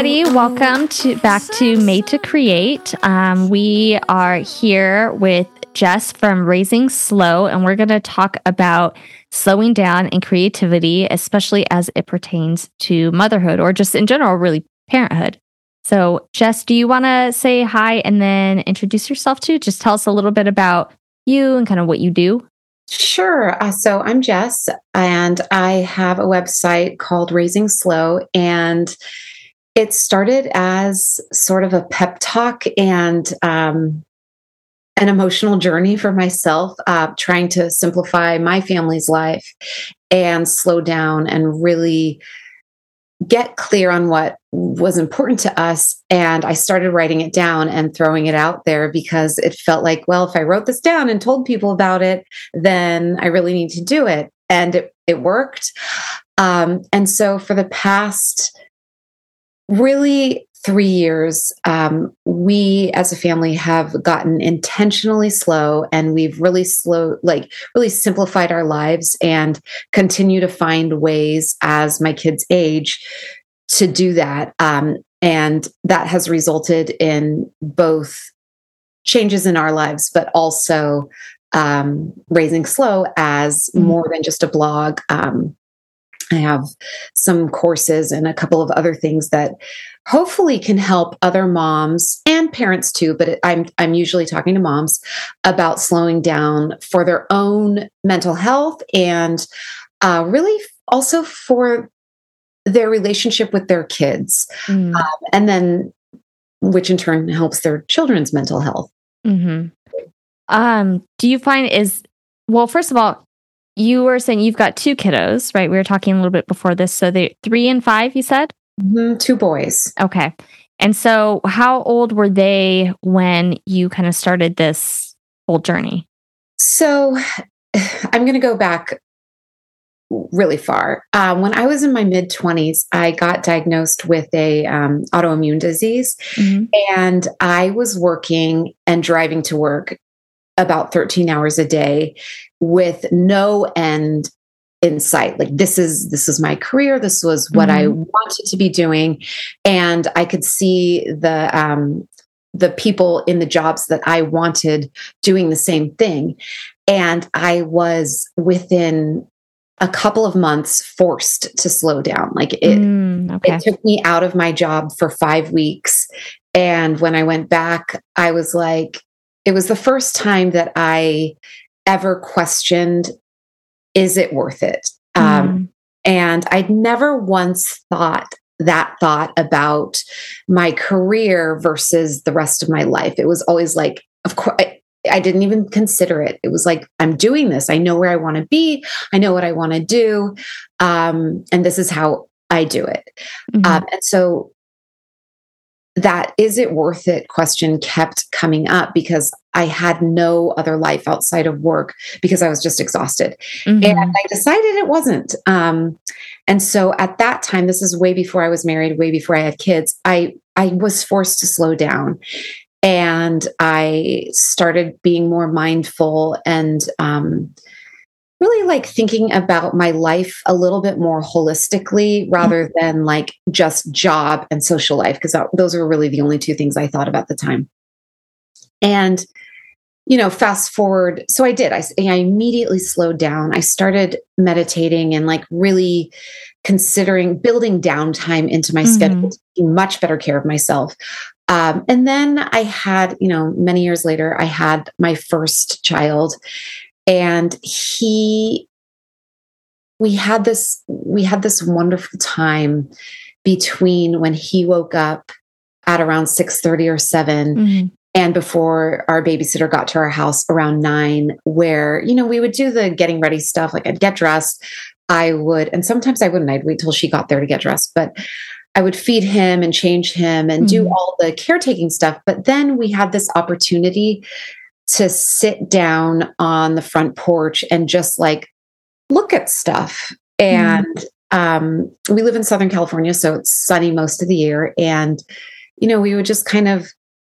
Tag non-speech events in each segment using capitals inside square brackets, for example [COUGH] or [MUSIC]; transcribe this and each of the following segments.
everybody. Welcome to back to Made to Create. Um, we are here with Jess from Raising Slow, and we're going to talk about slowing down and creativity, especially as it pertains to motherhood or just in general, really parenthood. So, Jess, do you want to say hi and then introduce yourself to? Just tell us a little bit about you and kind of what you do. Sure. Uh, so I'm Jess, and I have a website called Raising Slow, and it started as sort of a pep talk and um, an emotional journey for myself, uh, trying to simplify my family's life and slow down and really get clear on what was important to us. And I started writing it down and throwing it out there because it felt like, well, if I wrote this down and told people about it, then I really need to do it. And it, it worked. Um, and so for the past really three years, um, we as a family have gotten intentionally slow and we've really slow, like really simplified our lives and continue to find ways as my kids age to do that. Um, and that has resulted in both changes in our lives, but also um, raising slow as mm-hmm. more than just a blog. Um, I have some courses and a couple of other things that hopefully can help other moms and parents too but i'm i'm usually talking to moms about slowing down for their own mental health and uh, really also for their relationship with their kids mm. um, and then which in turn helps their children's mental health mm-hmm. um, do you find is well first of all you were saying you've got two kiddos right we were talking a little bit before this so they three and five you said Mm-hmm, two boys. Okay. And so, how old were they when you kind of started this whole journey? So, [SIGHS] I'm going to go back really far. Um, when I was in my mid 20s, I got diagnosed with a um, autoimmune disease, mm-hmm. and I was working and driving to work about 13 hours a day with no end in sight. Like this is this is my career. This was what mm-hmm. i wanted to be doing. And i could see the um the people in the jobs that i wanted doing the same thing. And i was within a couple of months forced to slow down. Like it mm, okay. it took me out of my job for 5 weeks. And when i went back i was like it was the first time that i ever questioned is it worth it? Um, mm. Um, and I'd never once thought that thought about my career versus the rest of my life. It was always like, of course, I, I didn't even consider it. It was like, I'm doing this. I know where I want to be. I know what I want to do. Um, and this is how I do it. Mm-hmm. Um, and so that is it worth it question kept coming up because I had no other life outside of work because I was just exhausted. Mm-hmm. And I decided it wasn't. Um, and so at that time, this is way before I was married, way before I had kids, I I was forced to slow down. And I started being more mindful and um, really like thinking about my life a little bit more holistically rather mm-hmm. than like just job and social life, because those were really the only two things I thought about the time. And, you know, fast forward. So I did. I, I immediately slowed down. I started meditating and like really considering building downtime into my mm-hmm. schedule, taking much better care of myself. Um, and then I had, you know, many years later, I had my first child and he we had this we had this wonderful time between when he woke up at around 6 30 or 7 mm-hmm. and before our babysitter got to our house around 9 where you know we would do the getting ready stuff like i'd get dressed i would and sometimes i wouldn't i'd wait till she got there to get dressed but I would feed him and change him and mm-hmm. do all the caretaking stuff. But then we had this opportunity to sit down on the front porch and just like look at stuff. And mm. um, we live in Southern California, so it's sunny most of the year. And, you know, we would just kind of,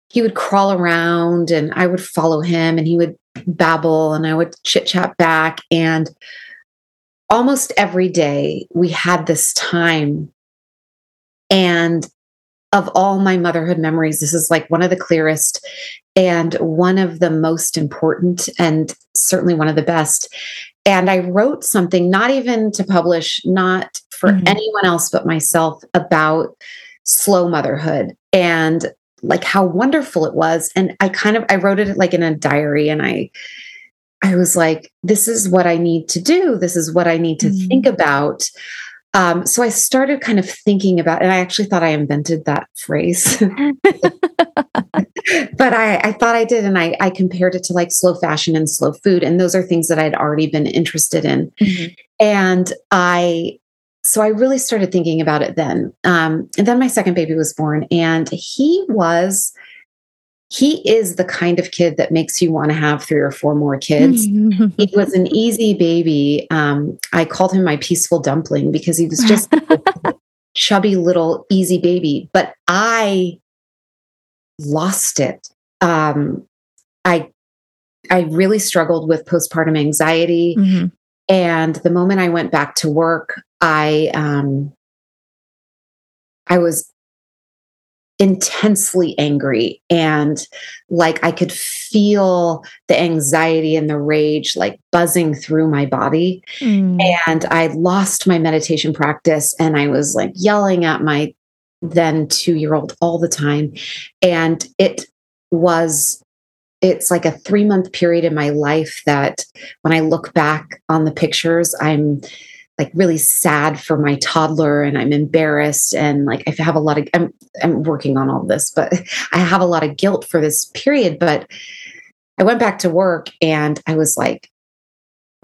he would crawl around and I would follow him and he would babble and I would chit chat back. And almost every day we had this time. And of all my motherhood memories, this is like one of the clearest and one of the most important, and certainly one of the best. And I wrote something, not even to publish, not for mm-hmm. anyone else but myself, about slow motherhood and like how wonderful it was. And I kind of I wrote it like in a diary, and I I was like, this is what I need to do. This is what I need to mm-hmm. think about. Um, so I started kind of thinking about, and I actually thought I invented that phrase, [LAUGHS] but I, I, thought I did, and I, I, compared it to like slow fashion and slow food, and those are things that I'd already been interested in, mm-hmm. and I, so I really started thinking about it then. Um, and then my second baby was born, and he was he is the kind of kid that makes you want to have three or four more kids. [LAUGHS] he was an easy baby. Um, I called him my peaceful dumpling because he was just [LAUGHS] chubby little easy baby. But I lost it. Um, I I really struggled with postpartum anxiety, mm-hmm. and the moment I went back to work, I um, I was intensely angry and like I could feel the anxiety and the rage like buzzing through my body. Mm. And I lost my meditation practice and I was like yelling at my then two year old all the time. And it was it's like a three month period in my life that when I look back on the pictures, I'm like really sad for my toddler and I'm embarrassed and like I have a lot of I'm I'm working on all this, but [LAUGHS] I have a lot of guilt for this period. But I went back to work and I was like,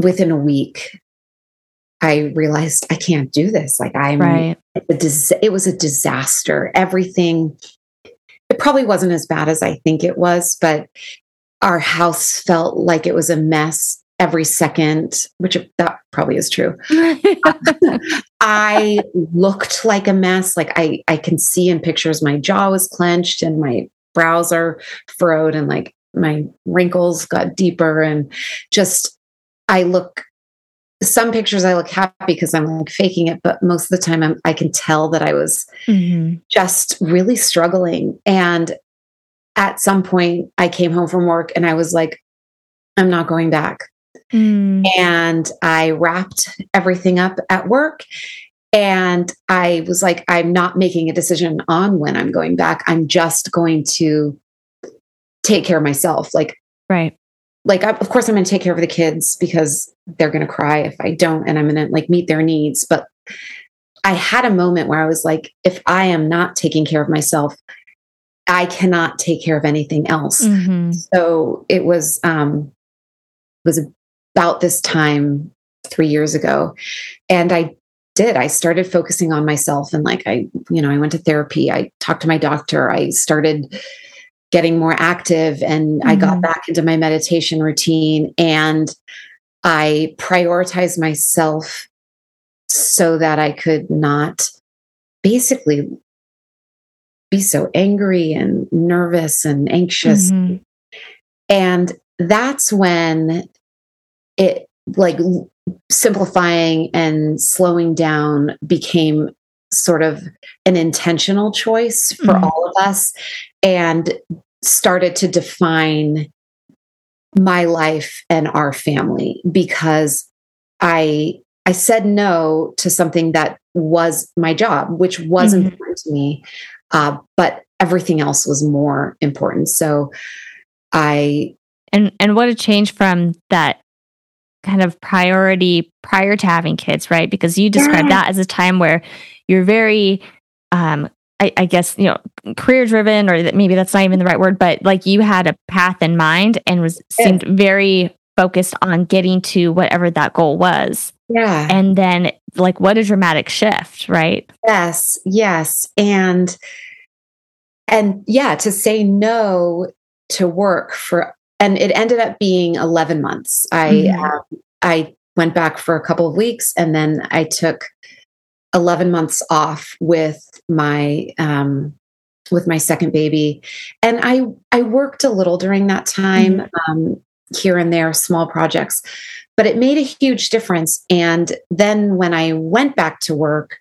within a week, I realized I can't do this. Like I'm right. it was a disaster. Everything it probably wasn't as bad as I think it was, but our house felt like it was a mess every second, which that probably is true. [LAUGHS] I looked like a mess. Like I, I can see in pictures my jaw was clenched and my brows are furrowed and like my wrinkles got deeper and just I look some pictures I look happy because I'm like faking it, but most of the time I'm, I can tell that I was mm-hmm. just really struggling. And at some point I came home from work and I was like, I'm not going back. Mm. And I wrapped everything up at work. And I was like, I'm not making a decision on when I'm going back. I'm just going to take care of myself. Like, right. Like, of course, I'm going to take care of the kids because they're going to cry if I don't, and I'm going to like meet their needs. But I had a moment where I was like, if I am not taking care of myself, I cannot take care of anything else. Mm-hmm. So it was, um, was a about this time three years ago. And I did. I started focusing on myself and like I, you know, I went to therapy. I talked to my doctor. I started getting more active and mm-hmm. I got mm-hmm. back into my meditation routine and I prioritized myself so that I could not basically be so angry and nervous and anxious. Mm-hmm. And that's when it like simplifying and slowing down became sort of an intentional choice for mm-hmm. all of us and started to define my life and our family because i i said no to something that was my job which was mm-hmm. important to me uh, but everything else was more important so i and and what a change from that kind of priority prior to having kids, right? Because you described yeah. that as a time where you're very, um, I, I guess, you know, career driven, or that maybe that's not even the right word, but like you had a path in mind and was seemed very focused on getting to whatever that goal was. Yeah. And then, like, what a dramatic shift, right? Yes, yes. And, and yeah, to say no to work for and it ended up being 11 months. I mm-hmm. um, I went back for a couple of weeks, and then I took 11 months off with my um, with my second baby, and I I worked a little during that time mm-hmm. um, here and there, small projects, but it made a huge difference. And then when I went back to work,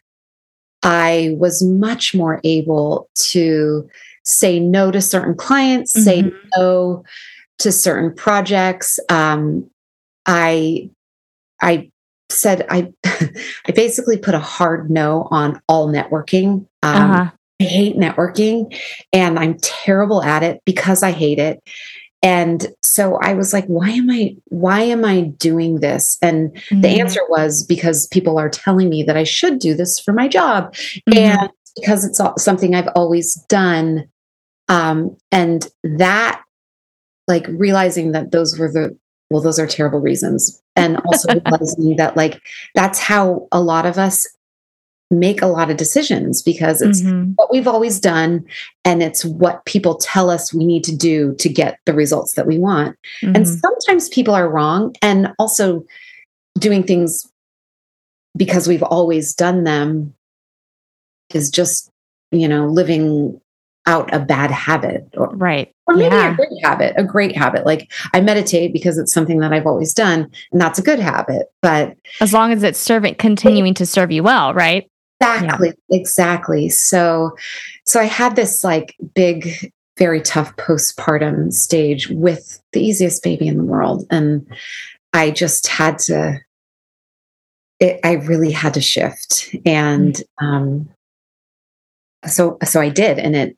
I was much more able to say no to certain clients, mm-hmm. say no to certain projects. Um, I I said I [LAUGHS] I basically put a hard no on all networking. Um, uh-huh. I hate networking and I'm terrible at it because I hate it. And so I was like, why am I why am I doing this? And mm-hmm. the answer was because people are telling me that I should do this for my job. Mm-hmm. And because it's something I've always done. Um, and that like realizing that those were the well, those are terrible reasons. And also [LAUGHS] realizing that like that's how a lot of us make a lot of decisions because it's mm-hmm. what we've always done and it's what people tell us we need to do to get the results that we want. Mm-hmm. And sometimes people are wrong and also doing things because we've always done them is just you know living out a bad habit or, right or maybe yeah. a great habit a great habit like i meditate because it's something that i've always done and that's a good habit but as long as it's serving continuing to serve you well right exactly yeah. exactly so so i had this like big very tough postpartum stage with the easiest baby in the world and i just had to it, i really had to shift and mm-hmm. um so so i did and it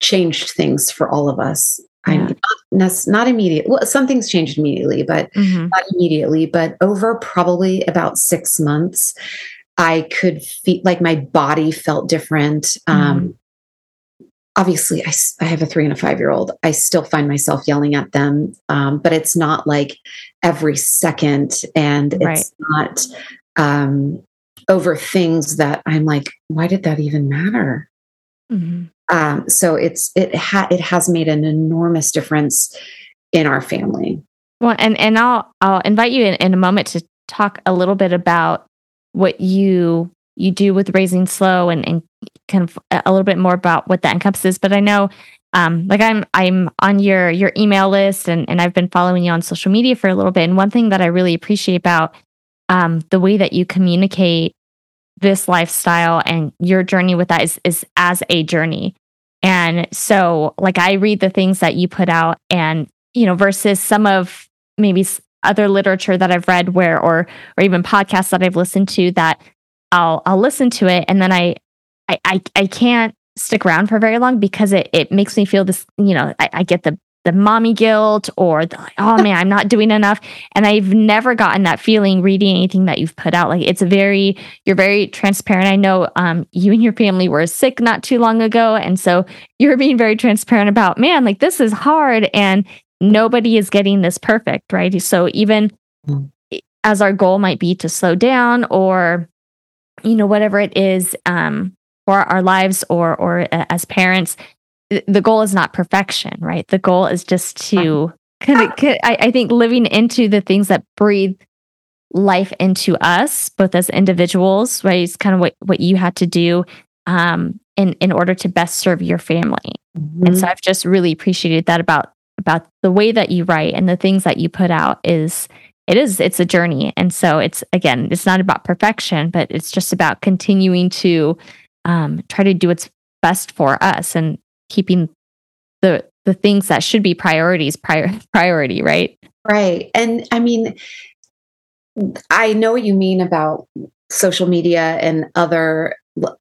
changed things for all of us. Yeah. I'm not, not immediate. Well, some things changed immediately, but mm-hmm. not immediately. But over probably about six months, I could feel like my body felt different. Um, mm-hmm. Um, obviously, I, I have a three and a five year old. I still find myself yelling at them, um, but it's not like every second, and right. it's not um, over things that I'm like, why did that even matter? Mm-hmm. Um, so it's it ha- it has made an enormous difference in our family. Well, and and I'll I'll invite you in, in a moment to talk a little bit about what you you do with raising slow and, and kind of a little bit more about what that encompasses. But I know um, like I'm I'm on your your email list and, and I've been following you on social media for a little bit. And one thing that I really appreciate about um, the way that you communicate this lifestyle and your journey with that is, is as a journey. And so, like, I read the things that you put out, and, you know, versus some of maybe other literature that I've read where, or, or even podcasts that I've listened to that I'll, I'll listen to it and then I, I, I, I can't stick around for very long because it, it makes me feel this, you know, I, I get the the mommy guilt or the, oh man, I'm not doing enough. And I've never gotten that feeling reading anything that you've put out. Like it's very, you're very transparent. I know um, you and your family were sick not too long ago. And so you're being very transparent about, man, like this is hard and nobody is getting this perfect, right? So even mm. as our goal might be to slow down or, you know, whatever it is, um, for our lives or or uh, as parents the goal is not perfection, right? The goal is just to kind of, I, I think, living into the things that breathe life into us, both as individuals, right? It's kind of what, what you had to do um, in, in order to best serve your family. Mm-hmm. And so I've just really appreciated that about, about the way that you write and the things that you put out is, it is, it's a journey. And so it's, again, it's not about perfection, but it's just about continuing to um, try to do what's best for us. And keeping the the things that should be priorities prior [LAUGHS] priority, right? Right. And I mean, I know what you mean about social media and other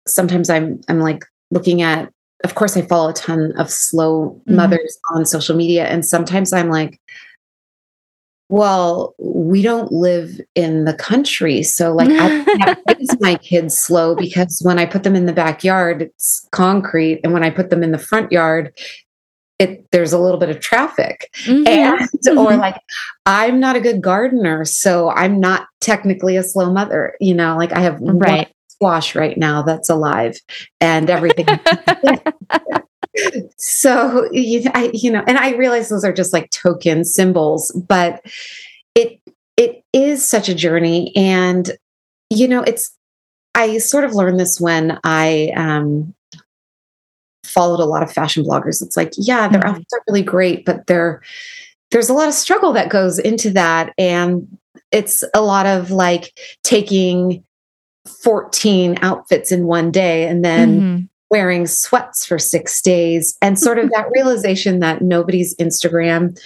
sometimes I'm I'm like looking at of course I follow a ton of slow mm-hmm. mothers on social media and sometimes I'm like well, we don't live in the country. So, like, I [LAUGHS] raise my kids slow because when I put them in the backyard, it's concrete. And when I put them in the front yard, it, there's a little bit of traffic. Mm-hmm. And, mm-hmm. or like, I'm not a good gardener. So, I'm not technically a slow mother. You know, like, I have right. squash right now that's alive and everything. [LAUGHS] so you, I, you know, and I realize those are just like token symbols, but it it is such a journey, and you know, it's I sort of learned this when I um, followed a lot of fashion bloggers. It's like, yeah, their mm-hmm. outfits are really great, but they're there's a lot of struggle that goes into that, and it's a lot of like taking 14 outfits in one day and then mm-hmm. Wearing sweats for six days and sort of [LAUGHS] that realization that nobody's Instagram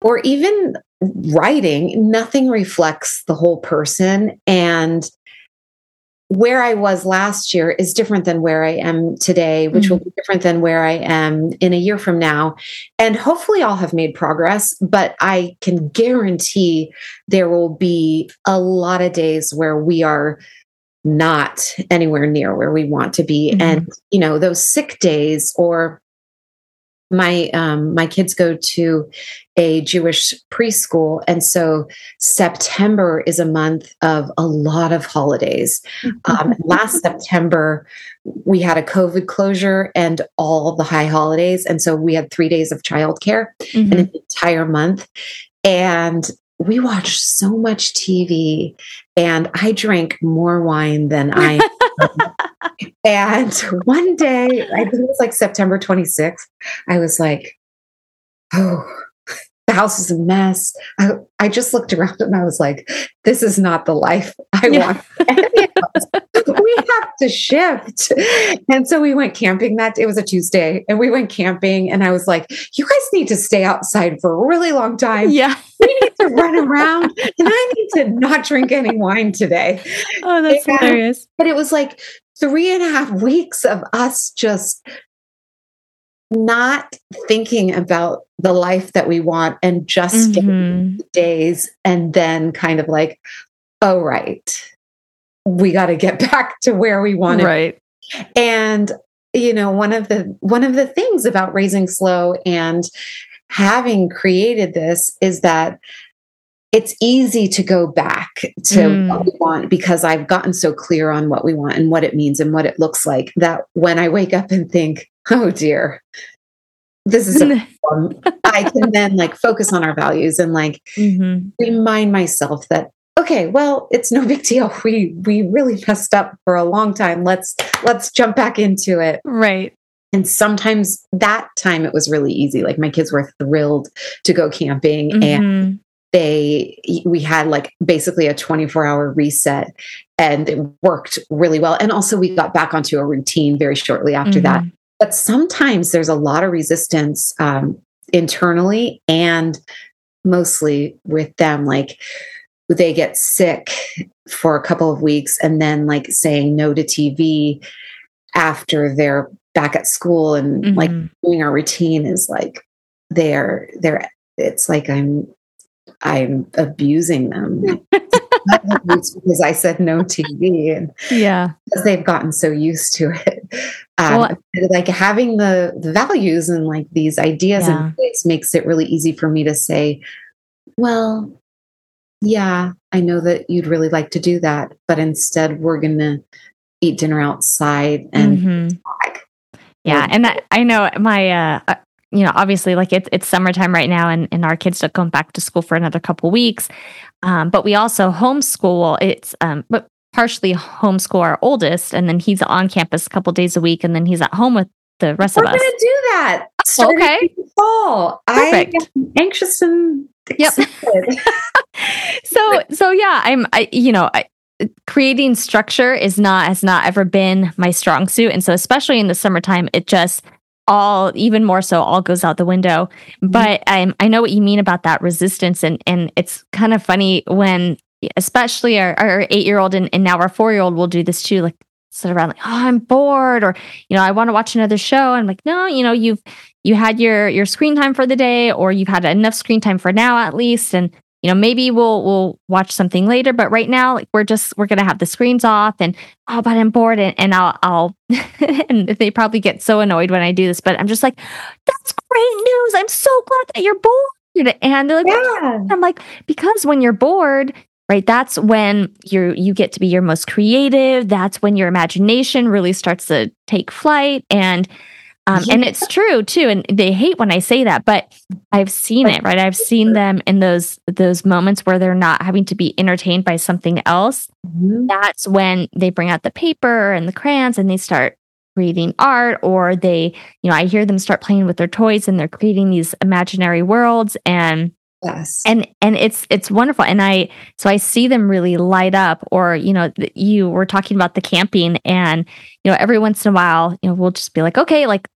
or even writing, nothing reflects the whole person. And where I was last year is different than where I am today, which mm-hmm. will be different than where I am in a year from now. And hopefully, I'll have made progress, but I can guarantee there will be a lot of days where we are not anywhere near where we want to be. Mm-hmm. And, you know, those sick days or my um, my kids go to a Jewish preschool, and so September is a month of a lot of holidays. [LAUGHS] Um, last September, we had a COVID closure and all the high holidays, and so we had three days of childcare mm-hmm. in an entire month, and we watched so much TV, and I drank more wine than I. [LAUGHS] and one day, I think it was like September 26th, I was like, oh, the house is a mess. I, I just looked around and I was like, this is not the life I yeah. want. [LAUGHS] we have to shift. And so we went camping that day. it was a Tuesday and we went camping and I was like, you guys need to stay outside for a really long time. Yeah. We need to run around and I need to not drink any wine today. Oh, that's and, uh, hilarious. But it was like three and a half weeks of us just not thinking about the life that we want and just mm-hmm. days and then kind of like oh right we got to get [LAUGHS] back to where we want right and you know one of the one of the things about raising slow and having created this is that it's easy to go back to mm. what we want because I've gotten so clear on what we want and what it means and what it looks like that when I wake up and think, oh dear, this is a [LAUGHS] I can then like focus on our values and like mm-hmm. remind myself that okay, well, it's no big deal. [LAUGHS] We we really messed up for a long time. Let's let's jump back into it. Right. And sometimes that time it was really easy. Like my kids were thrilled to go camping mm-hmm. and they we had like basically a 24 hour reset and it worked really well and also we got back onto a routine very shortly after mm-hmm. that but sometimes there's a lot of resistance um, internally and mostly with them like they get sick for a couple of weeks and then like saying no to tv after they're back at school and mm-hmm. like doing our routine is like they're they're it's like i'm I'm abusing them [LAUGHS] because I said no TV and yeah, because they've gotten so used to it. Um, well, like having the, the values and like these ideas yeah. in place makes it really easy for me to say, well, yeah, I know that you'd really like to do that, but instead we're going to eat dinner outside and mm-hmm. yeah, and I, I know my uh, uh you know, obviously like it's it's summertime right now and, and our kids don't come back to school for another couple weeks. Um, but we also homeschool. It's um, but partially homeschool our oldest, and then he's on campus a couple days a week, and then he's at home with the rest We're of us. We're gonna do that. Oh, okay. Fall. Perfect. I'm anxious and yep. [LAUGHS] so so yeah, I'm I you know I, creating structure is not has not ever been my strong suit, and so especially in the summertime, it just all even more so all goes out the window mm-hmm. but um, i know what you mean about that resistance and and it's kind of funny when especially our, our eight year old and, and now our four year old will do this too like sit around like oh i'm bored or you know i want to watch another show i'm like no you know you've you had your your screen time for the day or you've had enough screen time for now at least and you know maybe we'll we'll watch something later but right now like we're just we're gonna have the screens off and oh but i'm bored and, and i'll i'll [LAUGHS] and they probably get so annoyed when i do this but i'm just like that's great news. I'm so glad that you're bored. And they're like yeah. i'm like because when you're bored right that's when you you get to be your most creative. That's when your imagination really starts to take flight and um, yeah. And it's true too. And they hate when I say that, but I've seen it, right? I've seen them in those those moments where they're not having to be entertained by something else. Mm-hmm. That's when they bring out the paper and the crayons and they start creating art, or they, you know, I hear them start playing with their toys and they're creating these imaginary worlds. And Yes. And and it's it's wonderful. And I so I see them really light up or you know you were talking about the camping and you know every once in a while, you know, we'll just be like, okay, like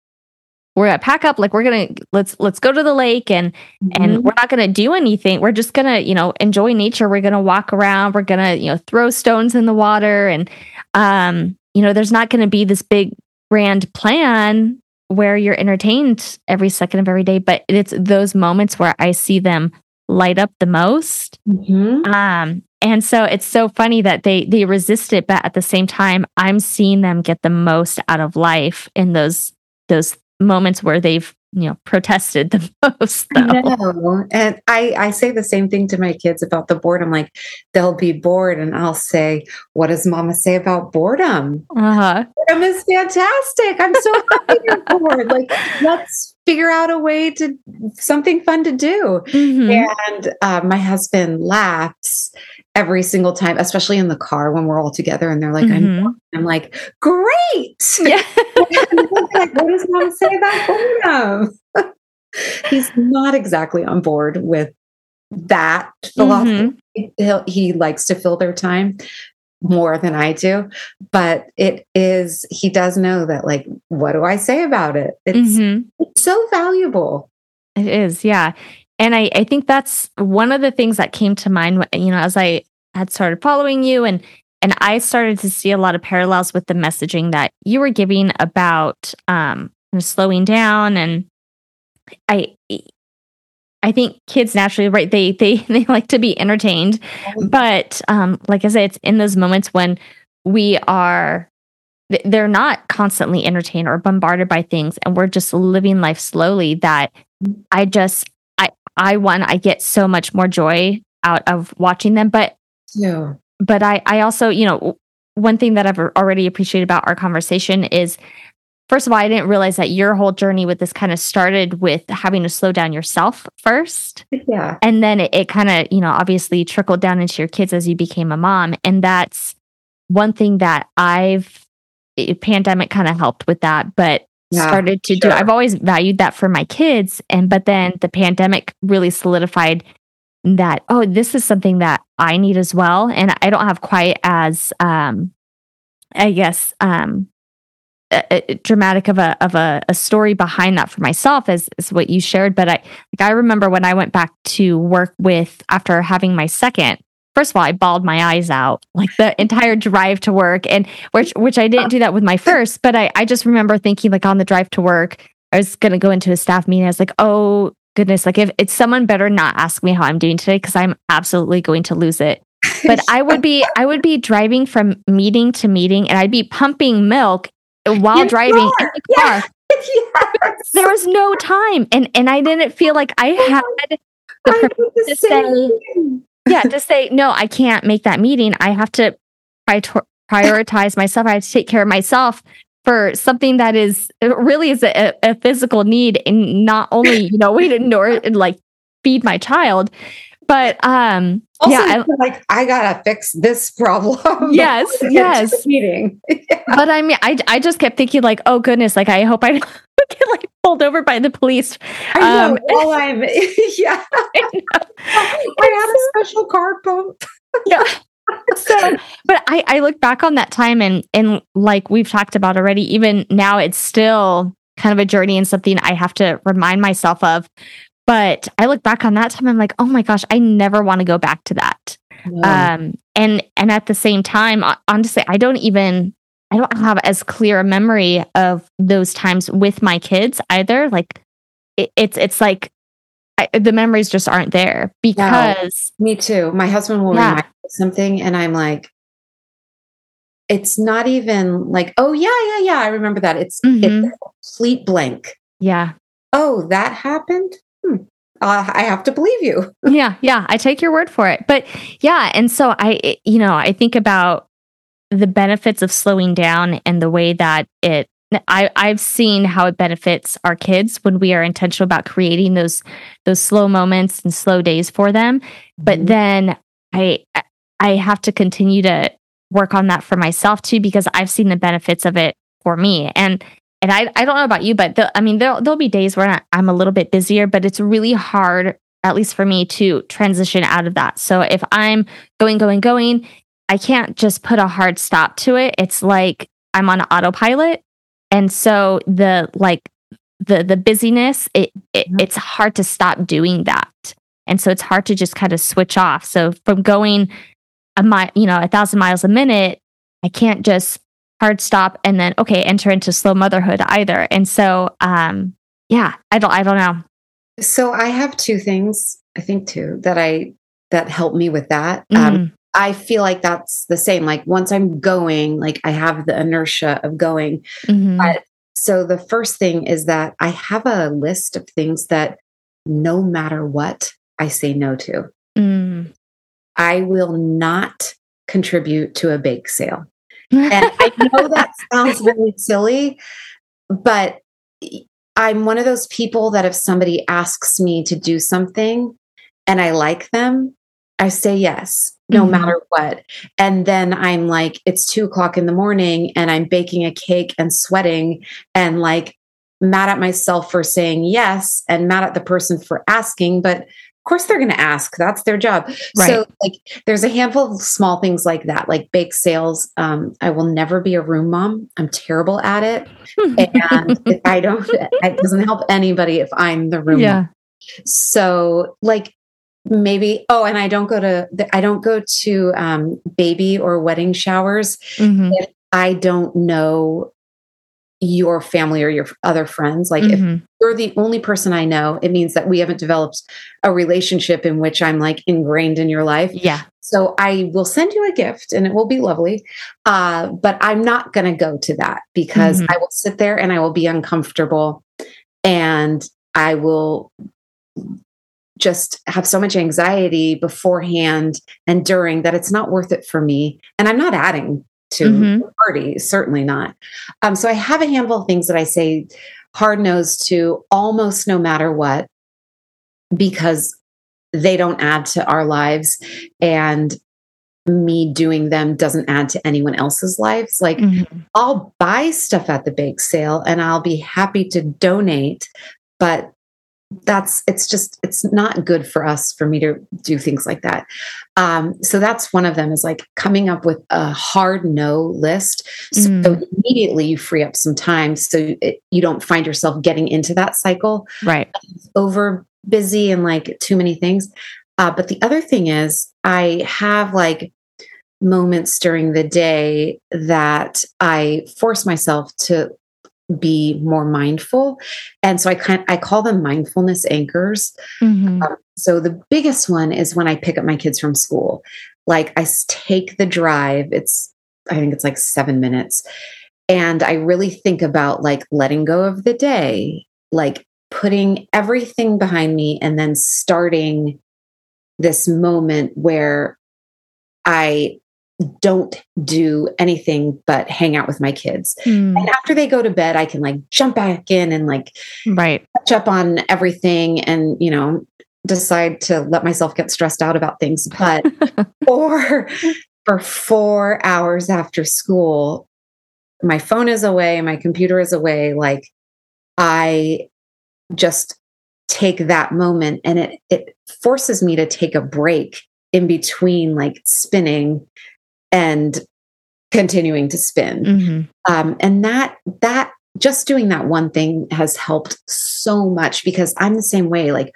we're gonna pack up, like we're gonna let's let's go to the lake and mm-hmm. and we're not gonna do anything. We're just gonna, you know, enjoy nature. We're gonna walk around, we're gonna, you know, throw stones in the water and um, you know, there's not gonna be this big grand plan where you're entertained every second of every day, but it's those moments where I see them light up the most. Mm-hmm. Um, and so it's so funny that they they resist it, but at the same time, I'm seeing them get the most out of life in those those moments where they've you know protested the [LAUGHS] most though. I know. and i i say the same thing to my kids about the boredom like they'll be bored and i'll say what does mama say about boredom uh-huh boredom is fantastic i'm so happy you're [LAUGHS] bored like let's figure out a way to something fun to do mm-hmm. and uh, my husband laughs every single time, especially in the car when we're all together and they're like, mm-hmm. I'm, I'm like, great. Yeah. [LAUGHS] what does mom say about boredom? [LAUGHS] He's not exactly on board with that philosophy. Mm-hmm. He likes to fill their time more than I do, but it is, he does know that, like, what do I say about it? It's, mm-hmm. it's so valuable. It is, yeah. And I, I think that's one of the things that came to mind, you know, as I had started following you and and I started to see a lot of parallels with the messaging that you were giving about um slowing down and I I think kids naturally right they they [LAUGHS] they like to be entertained. But um like I said it's in those moments when we are they're not constantly entertained or bombarded by things and we're just living life slowly that I just I one I get so much more joy out of watching them. But yeah, but I I also you know one thing that I've already appreciated about our conversation is first of all I didn't realize that your whole journey with this kind of started with having to slow down yourself first. Yeah, and then it, it kind of you know obviously trickled down into your kids as you became a mom, and that's one thing that I've pandemic kind of helped with that, but yeah, started to sure. do. I've always valued that for my kids. And but then the pandemic really solidified that, oh, this is something that I need as well. And I don't have quite as um I guess um a, a dramatic of a of a, a story behind that for myself as, as what you shared. But I like I remember when I went back to work with after having my second, first of all, I bawled my eyes out like the entire drive to work, and which which I didn't do that with my first, but I I just remember thinking like on the drive to work, I was gonna go into a staff meeting. I was like, oh goodness, like if it's someone better not ask me how I'm doing today because I'm absolutely going to lose it. But I would be I would be driving from meeting to meeting, and I'd be pumping milk while in driving car. in the [LAUGHS] car. Yes. There was no time, and and I didn't feel like I had the, the to say yeah, to say, no, I can't make that meeting. I have to prioritize myself. I have to take care of myself for something that is really is a, a physical need and not only, you know, [LAUGHS] wait and nor like feed my child, but um also, yeah, I, like I gotta fix this problem. [LAUGHS] Yes, yes. Meeting, [LAUGHS] yeah. but I mean, I I just kept thinking like, oh goodness, like I hope I [LAUGHS] get like pulled over by the police. I know. Um, while I'm yeah, I, I have a special car pump. yeah. so but I, I look back on that time and and like we've talked about already even now it's still kind of a journey and something i have to remind myself of but i look back on that time i'm like oh my gosh i never want to go back to that um and and at the same time honestly i don't even I don't have as clear a memory of those times with my kids either. Like it, it's it's like I, the memories just aren't there because no, me too. My husband will yeah. remind me something, and I'm like, it's not even like, oh yeah, yeah, yeah. I remember that. It's, mm-hmm. it's a complete blank. Yeah. Oh, that happened. Hmm. Uh, I have to believe you. [LAUGHS] yeah, yeah. I take your word for it. But yeah, and so I, you know, I think about the benefits of slowing down and the way that it I, I've seen how it benefits our kids when we are intentional about creating those those slow moments and slow days for them. But mm-hmm. then I I have to continue to work on that for myself too because I've seen the benefits of it for me. And and I, I don't know about you, but the, I mean there'll there'll be days where I'm a little bit busier, but it's really hard at least for me, to transition out of that. So if I'm going, going, going, I can't just put a hard stop to it. It's like I'm on autopilot. And so the like the the busyness, it, it mm-hmm. it's hard to stop doing that. And so it's hard to just kind of switch off. So from going a mile, you know, a thousand miles a minute, I can't just hard stop and then okay, enter into slow motherhood either. And so um yeah, I don't I don't know. So I have two things, I think two, that I that help me with that. Um, mm-hmm. Um I feel like that's the same. Like once I'm going, like I have the inertia of going. Mm-hmm. But so the first thing is that I have a list of things that no matter what, I say no to. Mm. I will not contribute to a bake sale. And I know that sounds really silly, but I'm one of those people that if somebody asks me to do something and I like them, I say yes no mm-hmm. matter what. And then I'm like, it's two o'clock in the morning and I'm baking a cake and sweating and like mad at myself for saying yes and mad at the person for asking. But of course they're going to ask. That's their job. Right. So like there's a handful of small things like that, like bake sales. Um, I will never be a room mom. I'm terrible at it. and [LAUGHS] I don't, it doesn't help anybody if I'm the room yeah. Mom. So like maybe oh and i don't go to i don't go to um, baby or wedding showers mm-hmm. if i don't know your family or your other friends like mm-hmm. if you're the only person i know it means that we haven't developed a relationship in which i'm like ingrained in your life yeah so i will send you a gift and it will be lovely uh, but i'm not going to go to that because mm-hmm. i will sit there and i will be uncomfortable and i will just have so much anxiety beforehand and during that it's not worth it for me. And I'm not adding to mm-hmm. the party, certainly not. Um, so I have a handful of things that I say hard nosed to almost no matter what, because they don't add to our lives. And me doing them doesn't add to anyone else's lives. Like mm-hmm. I'll buy stuff at the bake sale and I'll be happy to donate, but that's it's just it's not good for us for me to do things like that. Um, so that's one of them is like coming up with a hard no list. So mm. immediately you free up some time so it, you don't find yourself getting into that cycle right. over busy and like too many things. Uh, but the other thing is i have like moments during the day that i force myself to be more mindful. And so i kind i call them mindfulness anchors. Mm-hmm. um, so the biggest one is when i pick up my kids from school. Like i take the drive it's i think it's like seven minutes and i really think about like letting go of the day like putting everything behind me and then starting this moment where i don't do anything but hang out with my kids. Mm. And after they go to bed, I can like jump back in and like right catch up on everything and, you know, decide to let myself get stressed out about things. [LAUGHS] But or for four hours after school, my phone is away, my computer is away. Like I just take that moment and it it forces me to take a break in between like spinning and continuing to spin. Mm-hmm. Um, and that that just doing that one thing has helped so much because I'm the same way. Like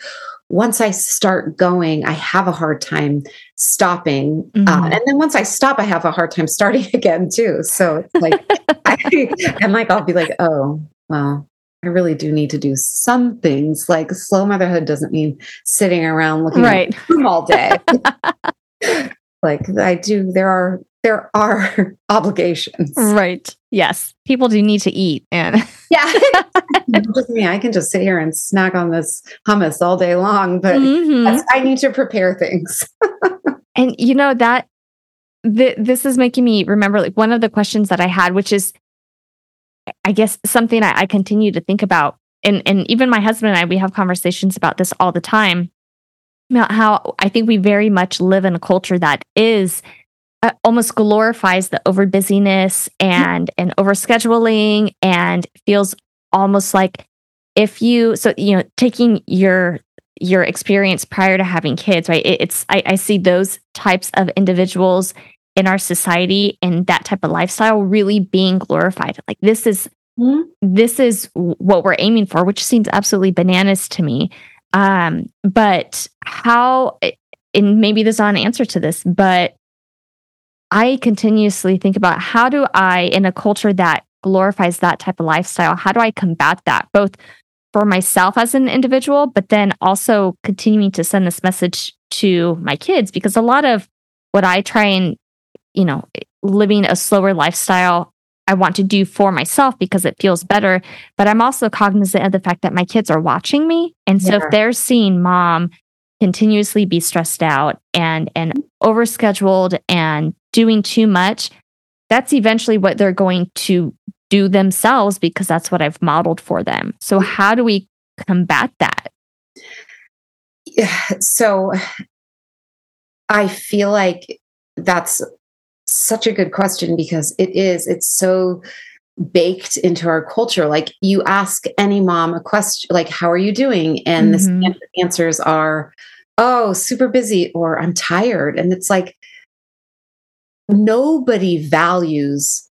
once I start going, I have a hard time stopping. Uh, mm-hmm. Uh, and then once I stop, I have a hard time starting [LAUGHS] again too. So it's like, I, [LAUGHS] and like, I'll be like, oh, well, I really do need to do some things. Like slow motherhood doesn't mean sitting around looking right. at all day. [LAUGHS] like I do, there are there are [LAUGHS] obligations. Right. Yes. People do need to eat. And [LAUGHS] yeah, [LAUGHS] just me. I can just sit here and snack on this hummus all day long, but mm-hmm. I need to prepare things. and you know, that th- this is making me remember like one of the questions that I had, which is, I guess, something I, I continue to think about. And, and even my husband and I, we have conversations about this all the time how I think we very much live in a culture that is uh, almost glorifies the over busyness and and over scheduling and feels almost like if you so you know taking your your experience prior to having kids, right? It, it's I, I see those types of individuals in our society and that type of lifestyle really being glorified. Like this is mm-hmm. this is what we're aiming for, which seems absolutely bananas to me. Um, but how and maybe there's not an answer to this, but I continuously think about how do I, in a culture that glorifies that type of lifestyle, how do I combat that both for myself as an individual, but then also continuing to send this message to my kids? Because a lot of what I try and, you know, living a slower lifestyle, I want to do for myself because it feels better. But I'm also cognizant of the fact that my kids are watching me. And so yeah. if they're seeing mom continuously be stressed out and and overscheduled and doing too much, that's eventually what they're going to do themselves because that's what I've modeled for them. So how do we combat that? So I feel like that's such a good question because it is it's so baked into our culture like you ask any mom a question like how are you doing and mm-hmm. the answers are oh super busy or i'm tired and it's like nobody values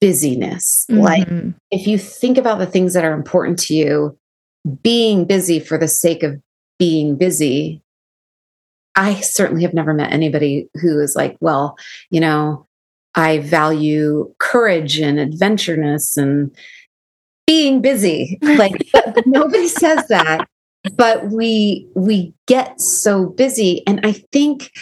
busyness mm-hmm. like if you think about the things that are important to you being busy for the sake of being busy I certainly have never met anybody who is like, well, you know, I value courage and adventureness and being busy. Like nobody [LAUGHS] says that, but we we get so busy. And I think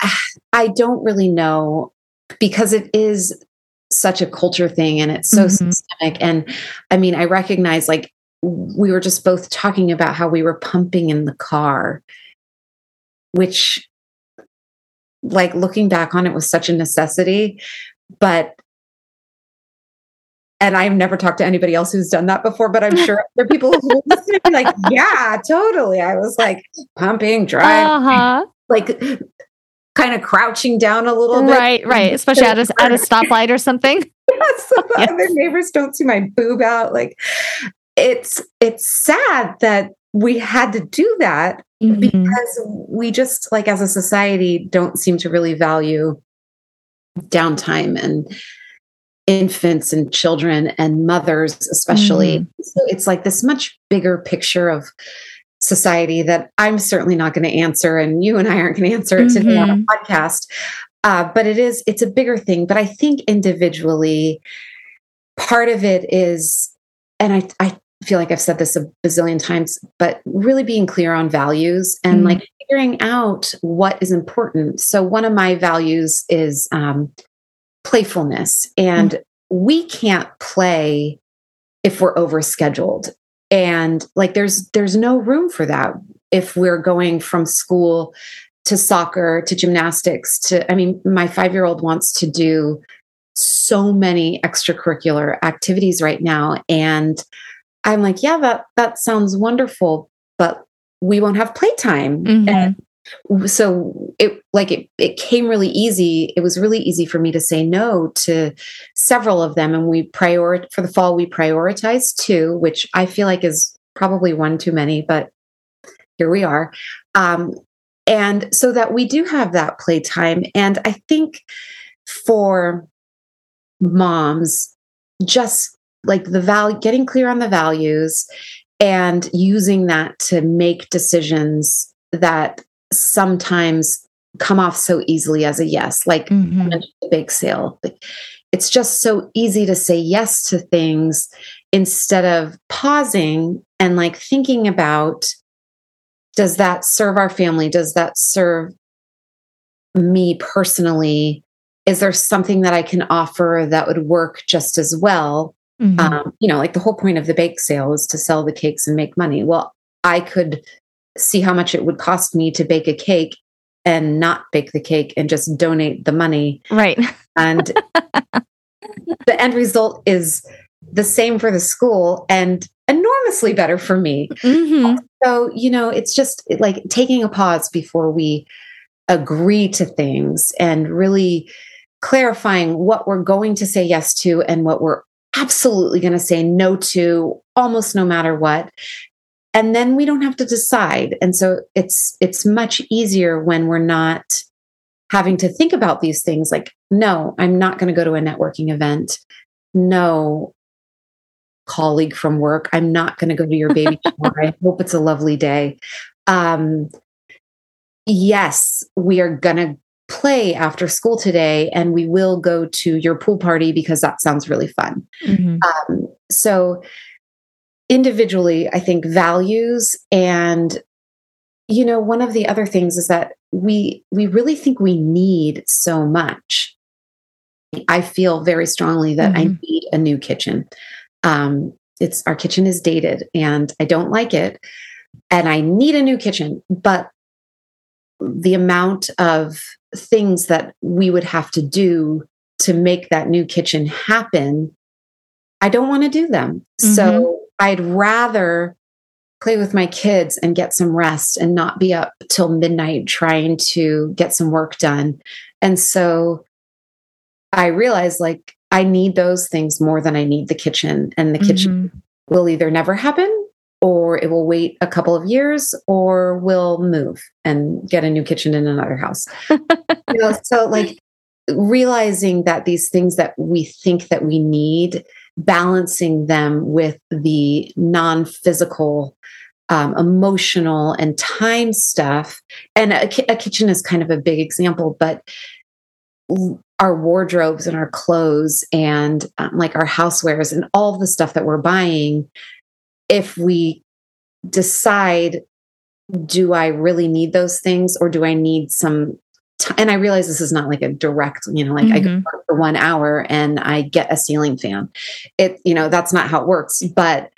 [SIGHS] I don't really know because it is such a culture thing and it's so mm-hmm. systemic. And I mean I recognize like we were just both talking about how we were pumping in the car which like looking back on it was such a necessity but and I've never talked to anybody else who's done that before, but I'm sure [LAUGHS] there are people who listen to me like, yeah, totally. I was like pumping, driving, uh-huh. like kind of crouching down a little bit. Right, right. Especially at a, at a stoplight or something. [LAUGHS] so [LAUGHS] yes. other neighbors don't see my boob out. Like it's it's sad that we had to do that mm-hmm. because we just like as a society don't seem to really value downtime and infants and children and mothers especially mm-hmm. so it's like this much bigger picture of society that i'm certainly not going to answer and you and i aren't going to answer it today mm-hmm. on a podcast uh, but it is it's a bigger thing but i think individually part of it is and I, I feel like I've said this a bazillion times, but really being clear on values and mm-hmm. like figuring out what is important. So, one of my values is um, playfulness, and mm-hmm. we can't play if we're overscheduled. And like, there's there's no room for that if we're going from school to soccer to gymnastics to. I mean, my five year old wants to do so many extracurricular activities right now, and I'm like, yeah, that that sounds wonderful, but we won't have playtime. Mm-hmm. And so it like it it came really easy. It was really easy for me to say no to several of them. And we prior for the fall, we prioritized two, which I feel like is probably one too many, but here we are. Um, and so that we do have that playtime. And I think for moms, just like the value getting clear on the values and using that to make decisions that sometimes come off so easily as a yes like mm-hmm. the bake sale. It's just so easy to say yes to things instead of pausing and like thinking about does that serve our family? Does that serve me personally? Is there something that i can offer that would work just as well Mm-hmm. Um, you know, like the whole point of the bake sale is to sell the cakes and make money. Well, I could see how much it would cost me to bake a cake and not bake the cake and just donate the money. Right. And [LAUGHS] the end result is the same for the school and enormously better for me. Mm-hmm. So, you know, it's just like taking a pause before we agree to things and really clarifying what we're going to say yes to and what we're absolutely going to say no to almost no matter what. and then we don't have to decide. And so it's it's much easier when we're not having to think about these things like no i'm not going to go to a networking event. No colleague from work i'm not going to go to your baby [LAUGHS] shower. I hope it's a lovely day. Um yes we are going to play after school today and we will go to your pool party because that sounds really fun mm-hmm. um, so individually, I think values and you know, one of the other things is that we we really think we need so much. I feel very strongly that mm-hmm. I need a new kitchen. Um, it's our kitchen is dated and I don't like it, and I need a new kitchen. But the amount of things that we would have to do to make that new kitchen happen, I don't want to do them. Mm-hmm. So I'd rather play with my kids and get some rest and not be up till midnight trying to get some work done. And so I realized like I need those things more than I need the kitchen. And the mm-hmm. kitchen will either never happen or it will wait a couple of years or we'll move and get a new kitchen in another house. [LAUGHS] you know, so like realizing that these things that we think that we need balancing them with the non physical, um, emotional, and time stuff. And a, a kitchen is kind of a big example, but our wardrobes and our clothes and um, like our housewares and all the stuff that we're buying, if we decide, do I really need those things or do I need some t- and I realize this is not like a direct, you know, like mm-hmm. I go mm-hmm. for one hour and I get a ceiling fan. It, you know, that's not how it works. But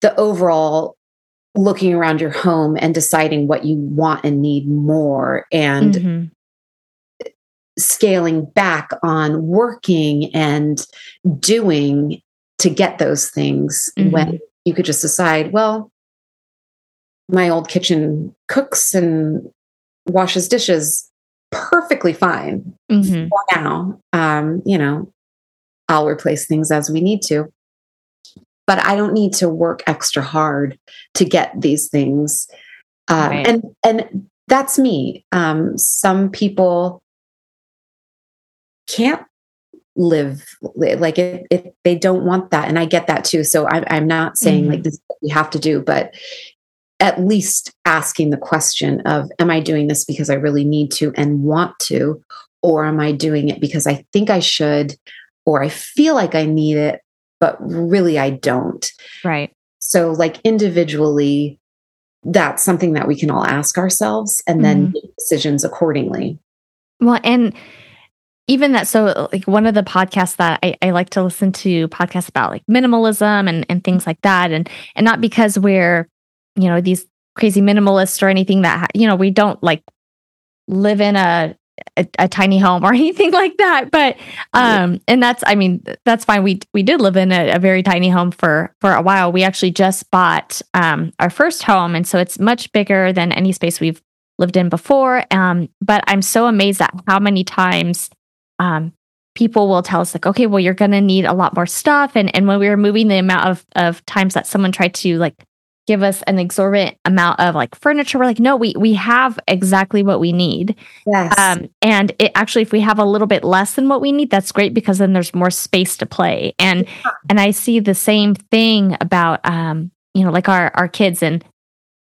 the overall looking around your home and deciding what you want and need more and mm-hmm. scaling back on working and doing to get those things mm-hmm. when you could just decide, well, my old kitchen cooks and washes dishes perfectly fine mm-hmm. for now. Um, you know, I'll replace things as we need to. But I don't need to work extra hard to get these things. Uh, right. And and that's me. Um, some people can't live like it, it, they don't want that and i get that too so I, i'm not saying mm-hmm. like this we have to do but at least asking the question of am i doing this because i really need to and want to or am i doing it because i think i should or i feel like i need it but really i don't right so like individually that's something that we can all ask ourselves and then mm-hmm. make decisions accordingly well and even that so like one of the podcasts that I, I, like to listen to podcasts about like minimalism and, and things like that and and not because we're you know these crazy minimalists or anything that you know we don't like live in a a, a, tiny home [LAUGHS] or anything like that but um and that's i mean that's fine. We we did live in a, a, very tiny home for for a while. We actually just bought um our first home and so it's much bigger than any space we've lived in before um but i'm so amazed at how many times um people will tell us like okay well you're going to need a lot more stuff and and when we were moving the amount of of times that someone tried to like give us an exorbitant amount of like furniture. We're like, no, we we have exactly what we need. Yes. Um, and it actually, if we have a little bit less than what we need, that's great because then there's more space to play. And yeah. and I see the same thing about um, you know, like our our kids and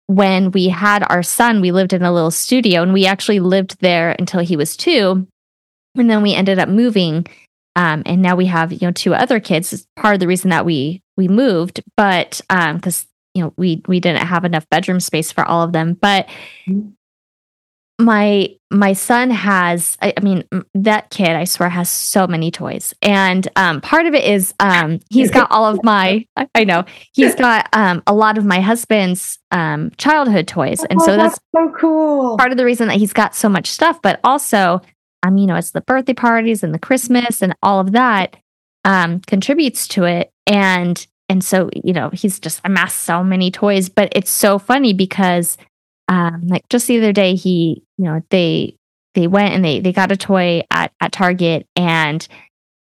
when we had our son, we lived in a little studio and we actually lived there until he was two. And then we ended up moving. Um, and now we have, you know, two other kids. It's part of the reason that we we moved, but um, because you know we we didn't have enough bedroom space for all of them but mm-hmm. my my son has I, I, mean that kid i swear has so many toys and um, part of it is um, he's got all of my i know he's got um, a lot of my husband's um, childhood toys and oh, so that's, that's so cool part of the reason that he's got so much stuff but also um you know it's the birthday parties and the christmas and all of that um contributes to it and and so you know he's just amassed so many toys but it's so funny because um like just the other day he you know they they went and they they got a toy at at target and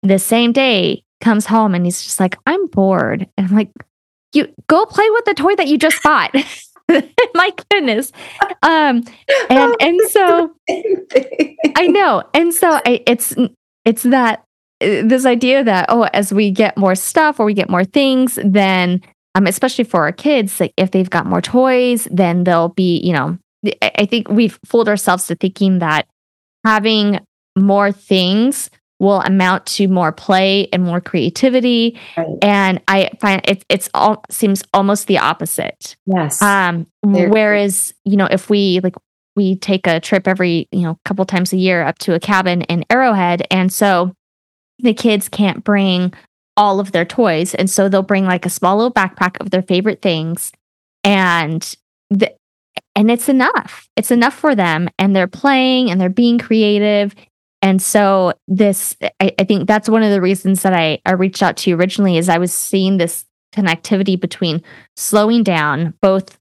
the same day comes home and he's just like i'm bored and i'm like you go play with the toy that you just bought. [LAUGHS] [LAUGHS] My goodness. Um [LAUGHS] and and so [LAUGHS] I know. And so I, it's it's that uh, this idea that oh as we get more stuff or we get more things then um especially for our kids like if they've got more toys then they'll be you know I think we've fooled ourselves to thinking that having more things will amount to more play and more creativity. Right. and i find it it's all seems almost the opposite. Yes. Um whereas you know if we like we take a trip every you know couple times a year up to a cabin in arrowhead and so the kids can't bring all of their toys and so they'll bring like a small little backpack of their favorite things and the, and it's enough. It's enough for them and they're playing and they're being creative and so this, I, I, think that's one of the reasons that I, I reached out to you originally is I was seeing this connectivity between slowing down both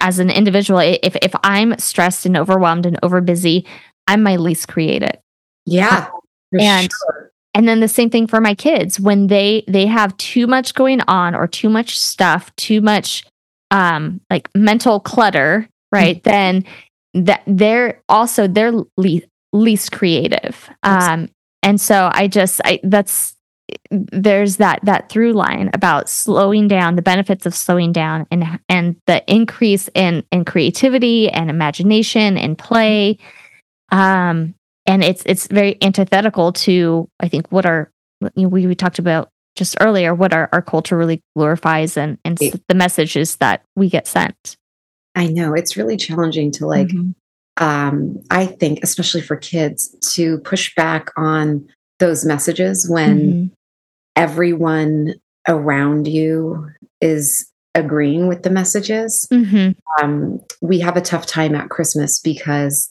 as an individual. If if I'm stressed and overwhelmed and over busy, I'm my least creative. Yeah. and sure. and then the same thing for my kids when they they have too much going on or too much stuff, too much um like mental clutter, right? Mm-hmm. Then that they're also they're least least creative. Um, and so I just, I, that's, there's that that through line about slowing down the benefits of slowing down and and the increase in in creativity and imagination and play. Um and it's it's very antithetical to i think what our you know, we, we talked about just earlier what our, our culture really glorifies and and the messages that we get sent. I know. It's really challenging to like mm-hmm um, I think, especially for kids, to push back on those messages when mm-hmm. everyone around you is agreeing with the messages. Mm-hmm. Um, we have a tough time at Christmas because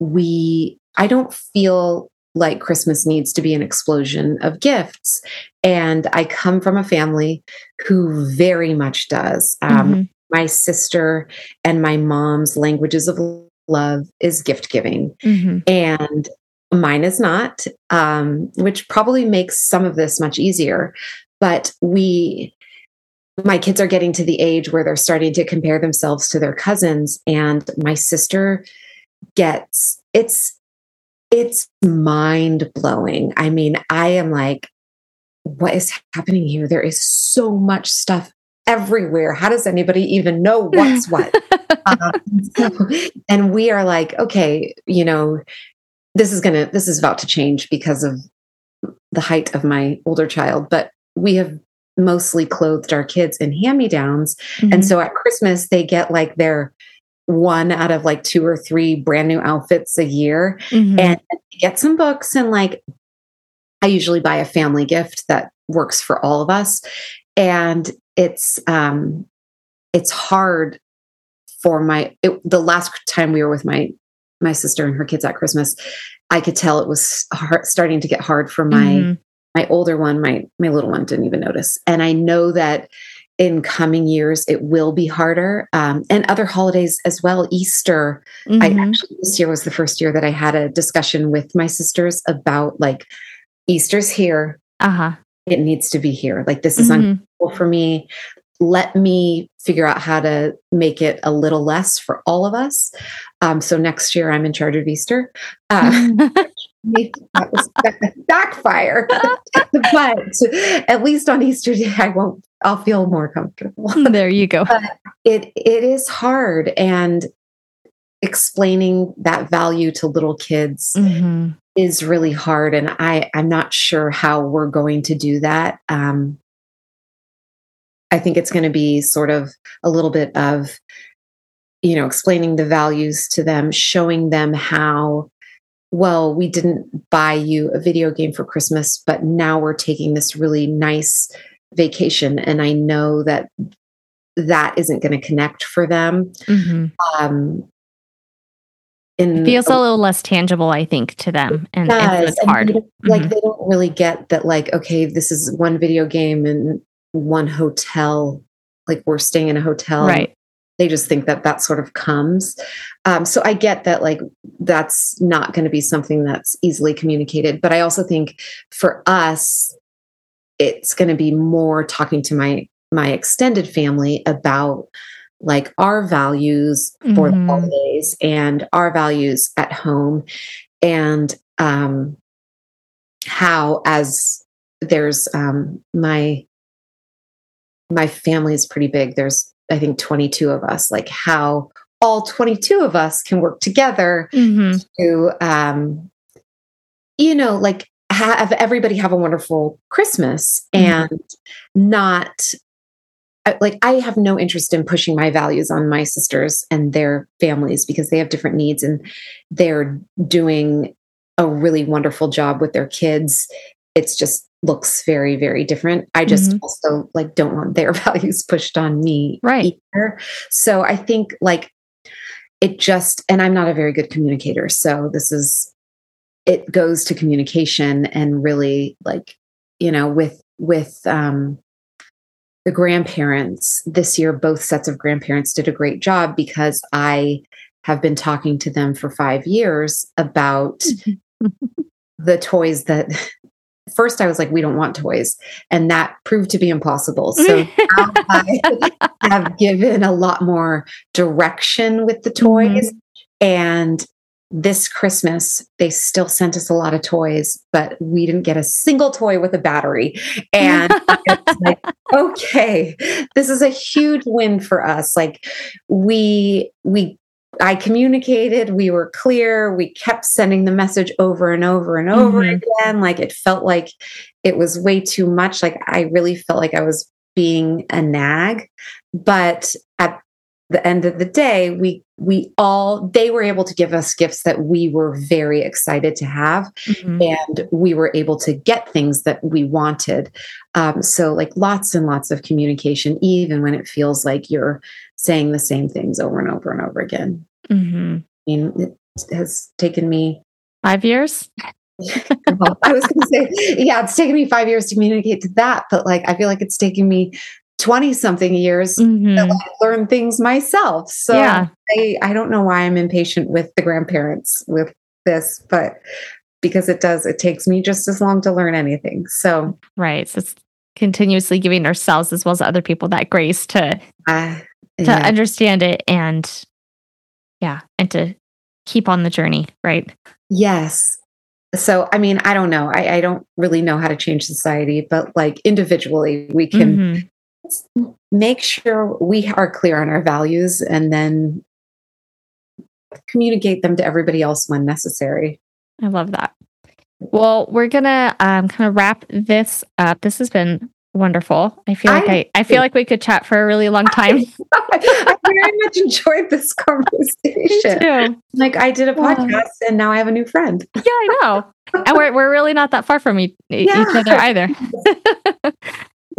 we, I don't feel like Christmas needs to be an explosion of gifts. And I come from a family who very much does. Um, mm-hmm. My sister and my mom's languages of love is gift giving. Mm-hmm. And mine is not, um, which probably makes some of this much easier. But we, my kids are getting to the age where they're starting to compare themselves to their cousins. And my sister gets, it's, it's mind blowing. I mean, I am like, what is happening here? There is so much stuff everywhere. How does anybody even know what's what? [LAUGHS] [LAUGHS] so, and we are like, okay, you know, this is going to, this is about to change because of the height of my older child, but we have mostly clothed our kids in hand me downs. Mm-hmm. And so at Christmas, they get like their one out of like two or three brand new outfits a year mm-hmm. and get some books and like I usually buy a family gift that works for all of us. And it's um it's hard for my it, the last time we were with my my sister and her kids at christmas i could tell it was hard, starting to get hard for my mm-hmm. my older one my my little one didn't even notice and i know that in coming years it will be harder um, and other holidays as well easter mm-hmm. i actually this year was the first year that i had a discussion with my sisters about like easter's here uh-huh it needs to be here. Like this is mm-hmm. uncomfortable for me. Let me figure out how to make it a little less for all of us. Um, so next year I'm in charge of Easter. Uh, [LAUGHS] that was backfire, [LAUGHS] but at least on Easter Day I won't. I'll feel more comfortable. [LAUGHS] There you go. But it it is hard, and explaining that value to little kids mm-hmm is really hard and i i'm not sure how we're going to do that um i think it's going to be sort of a little bit of you know explaining the values to them showing them how well we didn't buy you a video game for christmas but now we're taking this really nice vacation and i know that that isn't going to connect for them mm-hmm. um, in it feels a, little less tangible i think to them and, and it's hard they like mm-hmm. they don't really get that like okay this is one video game and one hotel like we're staying in a hotel right they just think that that sort of comes um, so i get that like that's not going to be something that's easily communicated but i also think for us it's going to be more talking to my my extended family about like our values for Mhm. the holidays and our values at home and um how as there's um my my family is pretty big there's i think 22 of us like how all 22 of us can work together Mhm. to um you know like have everybody have a wonderful christmas Mhm. and not like i have no interest in pushing my values on my sisters and their families because they have different needs and they're doing a really wonderful job with their kids it's just looks very very different i just Mhm. also like don't want their [LAUGHS] values pushed on me Right. either so i think like it just and i'm not a very good communicator so this is it goes to communication and really like you know with with um the grandparents this year both sets of grandparents did a great job because i have been talking to them for 5 years about [LAUGHS] the toys that first I was like, we don't want toys. And that proved to be impossible. So [LAUGHS] I [LAUGHS] have given a lot more direction with the mm-hmm. toys. And this Christmas, they still sent us a lot of toys, but we didn't get a single toy with a battery. And [LAUGHS] it's like, okay, this is a huge win for us. Like we, we, I communicated, we were clear, we kept sending the message over and over and over Mhm. again. Like it felt like it was way too much. Like I really felt like I was being a nag. But at the end of the day, we we all they were able to give us gifts that we were very excited to have Mhm. and we were able to get things that we wanted. Um, so, like lots and lots of communication, even when it feels like you're saying the same things over and over and over again. Mhm. I mean, it has taken me. Five years. [LAUGHS] well, I was going to say, yeah, it's taken me five years to communicate to that, but like I feel like it's taken me twenty something years Mhm. to like, learn things myself. So Yeah. I, I don't know why I'm impatient with the grandparents with this, but because it does, it takes me just as long to learn anything. So Right. So it's continuously giving ourselves as well as other people that grace to uh, to yeah. understand it and yeah, and to keep on the journey, right? yes. So I mean, I don't know. I, I don't really know how to change society, but like individually, we can Mhm. Make sure we are clear on our values and then communicate them to everybody else when necessary. I love that. Well, we're gonna um, kind of wrap this up. This has been wonderful. I feel like I- I, I feel like we could chat for a really long time. [LAUGHS] I very much enjoyed this [LAUGHS] conversation. too. Like I did a Wow. podcast and now I have a new friend. Yeah, I know. And we're we're really not that far from e- Yeah. each other either. [LAUGHS]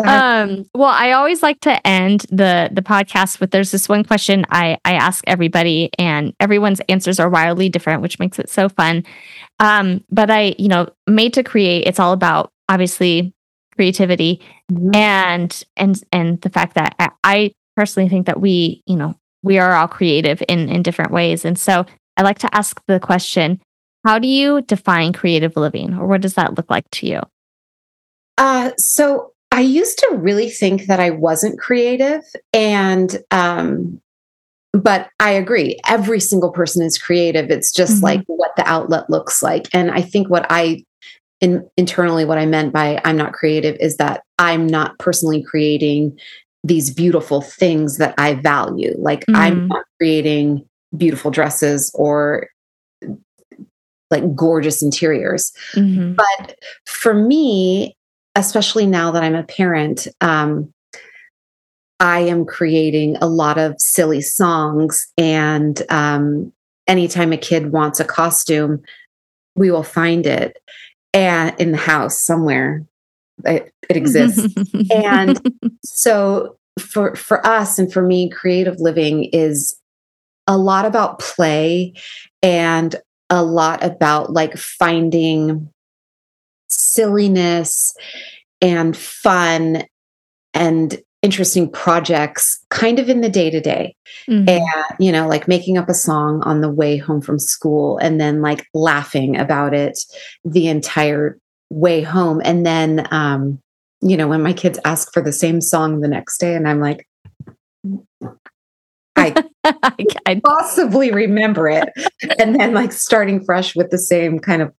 um well i always like to end the the podcast with there's this one question i i ask everybody and everyone's answers are wildly different which makes it so fun. Um but i you know made to create it's all about obviously creativity Mhm. and and and the fact that I, I personally think that we you know we are all creative in in different ways. And so i like to ask the question how do you define creative living or what does that look like to you? Uh, so I used to really think that I wasn't creative, and um, but I agree. Every single person is creative. It's just Mhm. like what the outlet looks like. And I think what I in, internally what I meant by I'm not creative is that I'm not personally creating these beautiful things that I value. Like I'm Mhm. not creating beautiful dresses or like gorgeous interiors. Mhm. But for me, especially now that I'm a parent, um, I am creating a lot of silly songs. And um, anytime a kid wants a costume, we will find it and in the house somewhere. It, it exists. [LAUGHS] and so for for us and for me, creative living is a lot about play and a lot about like finding silliness and fun and interesting projects kind of in the day to day and you know like making up a song on the way home from school and then like laughing about it the entire way home. And then um you know, when my kids ask for the same song the next day, and I'm like, [LAUGHS] I, I possibly remember it. and then like starting fresh with the same kind of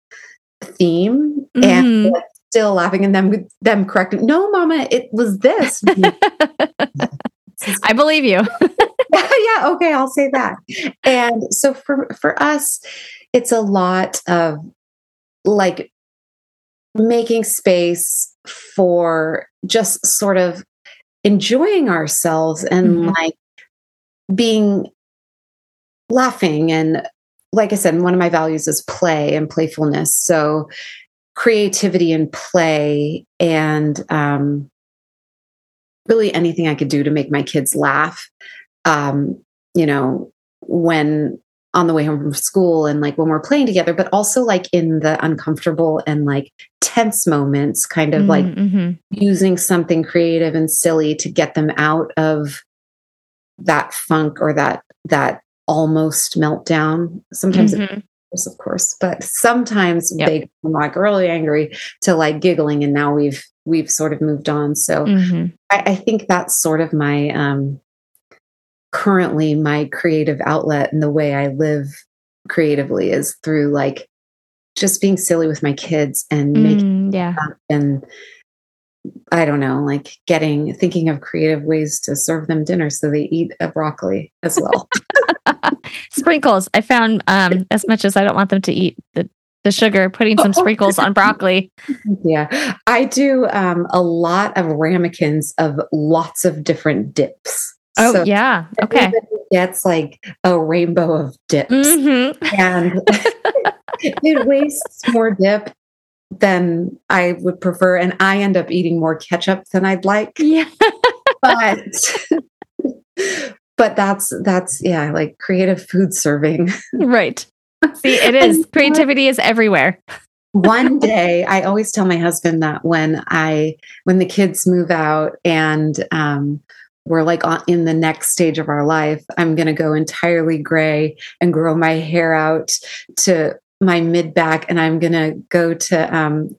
theme mm-hmm. and like, still laughing and them them correcting, no, mama, it was this. [LAUGHS] [LAUGHS] I believe you. [LAUGHS] yeah, okay, I'll say that. And so for for us, it's a lot of like making space for just sort of enjoying ourselves and mm-hmm. like being laughing and like I said, one of my values is play and playfulness. So creativity and play and um, really anything I could do to make my kids laugh. Um, you know, when on the way home from school and like when we're playing together, but also like in the uncomfortable and like tense moments, kind of mm, like mm-hmm. using something creative and silly to get them out of that funk or that that almost meltdown. Sometimes mm-hmm. of course, but sometimes yep. they come like really angry to like giggling and now we've we've sort of moved on. So mm-hmm. I, I think that's sort of my um currently my creative outlet and the way I live creatively is through like just being silly with my kids and making mm, yeah and I don't know, like getting thinking of creative ways to serve them dinner so they eat a broccoli as well. [LAUGHS] [LAUGHS] sprinkles. I found um as much as I don't want them to eat the the sugar, putting some [LAUGHS] sprinkles on broccoli. Yeah. I do um a lot of ramekins of lots of different dips. Oh so yeah. Okay. Gets like a rainbow of dips. Mm-hmm. And [LAUGHS] it wastes more dip than I would prefer. And I end up eating more ketchup than I'd like. Yeah. but but that's that's yeah, like creative food serving. [LAUGHS] Right. See, it is. Creativity is everywhere. one day i always tell my husband that when i when the kids move out and um, we're like on, in the next stage of our life i'm going to go entirely gray and grow my hair out to my mid back and i'm going to go to um,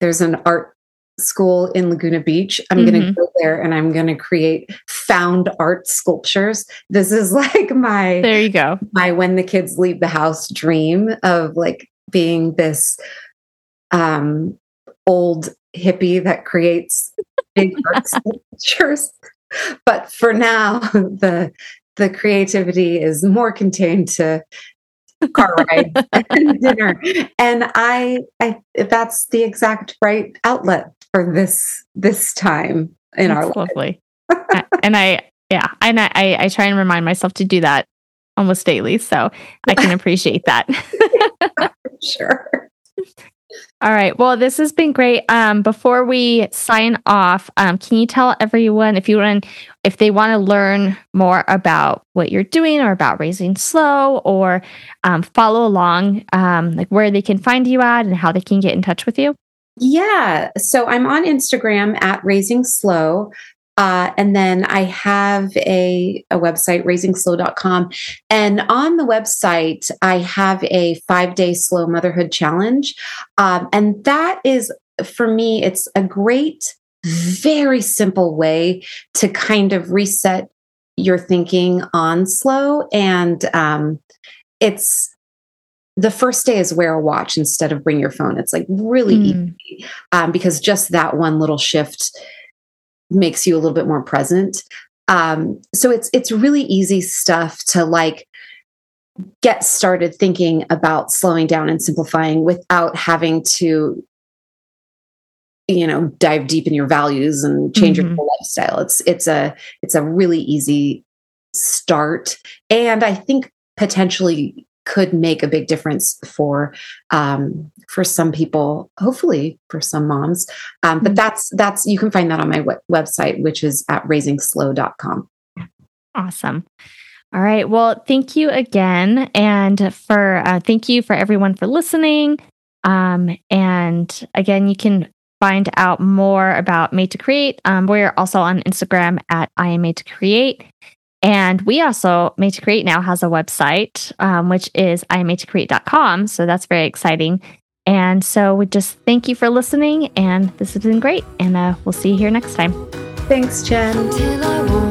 there's an art school in laguna beach. I'm mm-hmm. going to go there and i'm going to create found art sculptures. This is [LAUGHS] like my there you go. my when the kids leave the house dream of like being this um old hippie that creates big [LAUGHS] art sculptures. But for now [LAUGHS] the the creativity is more contained to car ride and dinner. And I, I that's the exact right outlet for this this time in that's our lovely [LAUGHS] and i yeah and I, I try and remind myself to do that almost daily so i can appreciate that [LAUGHS] sure all right. Well, this has been great. Um, before we sign off, um, can you tell everyone if you want, if they want to learn more about what you're doing or about raising slow, or um, follow along, um, like where they can find you at and how they can get in touch with you? Yeah. So I'm on Instagram at raising slow. Uh, and then I have a, a website, raisingslow.com. And on the website, I have a five day slow motherhood challenge. Um, and that is, for me, it's a great, very simple way to kind of reset your thinking on slow. And um, it's, the first day is wear a watch instead of bring your phone. It's like really mm. easy um, because just that one little shift makes you a little bit more present. Um, so it's it's really easy stuff to like get started thinking about slowing down and simplifying without having to you know dive deep in your values and change mm-hmm. your lifestyle it's it's a it's a really easy start and i think potentially could make a big difference for um, for some people hopefully for some moms. Um, but mm-hmm. that's that's you can find that on my website which is at raisingslow.com awesome. All right. Well thank you again and for uh, thank you for everyone for listening. Um, and again you can find out more about made to create. Um, we're also on instagram at i am made to create and we also, Made to Create now has a website, um, which is imadetocreate.com. So that's very exciting. And so we just thank you for listening. And this has been great. And uh, we'll see you here next time. Thanks, Jen.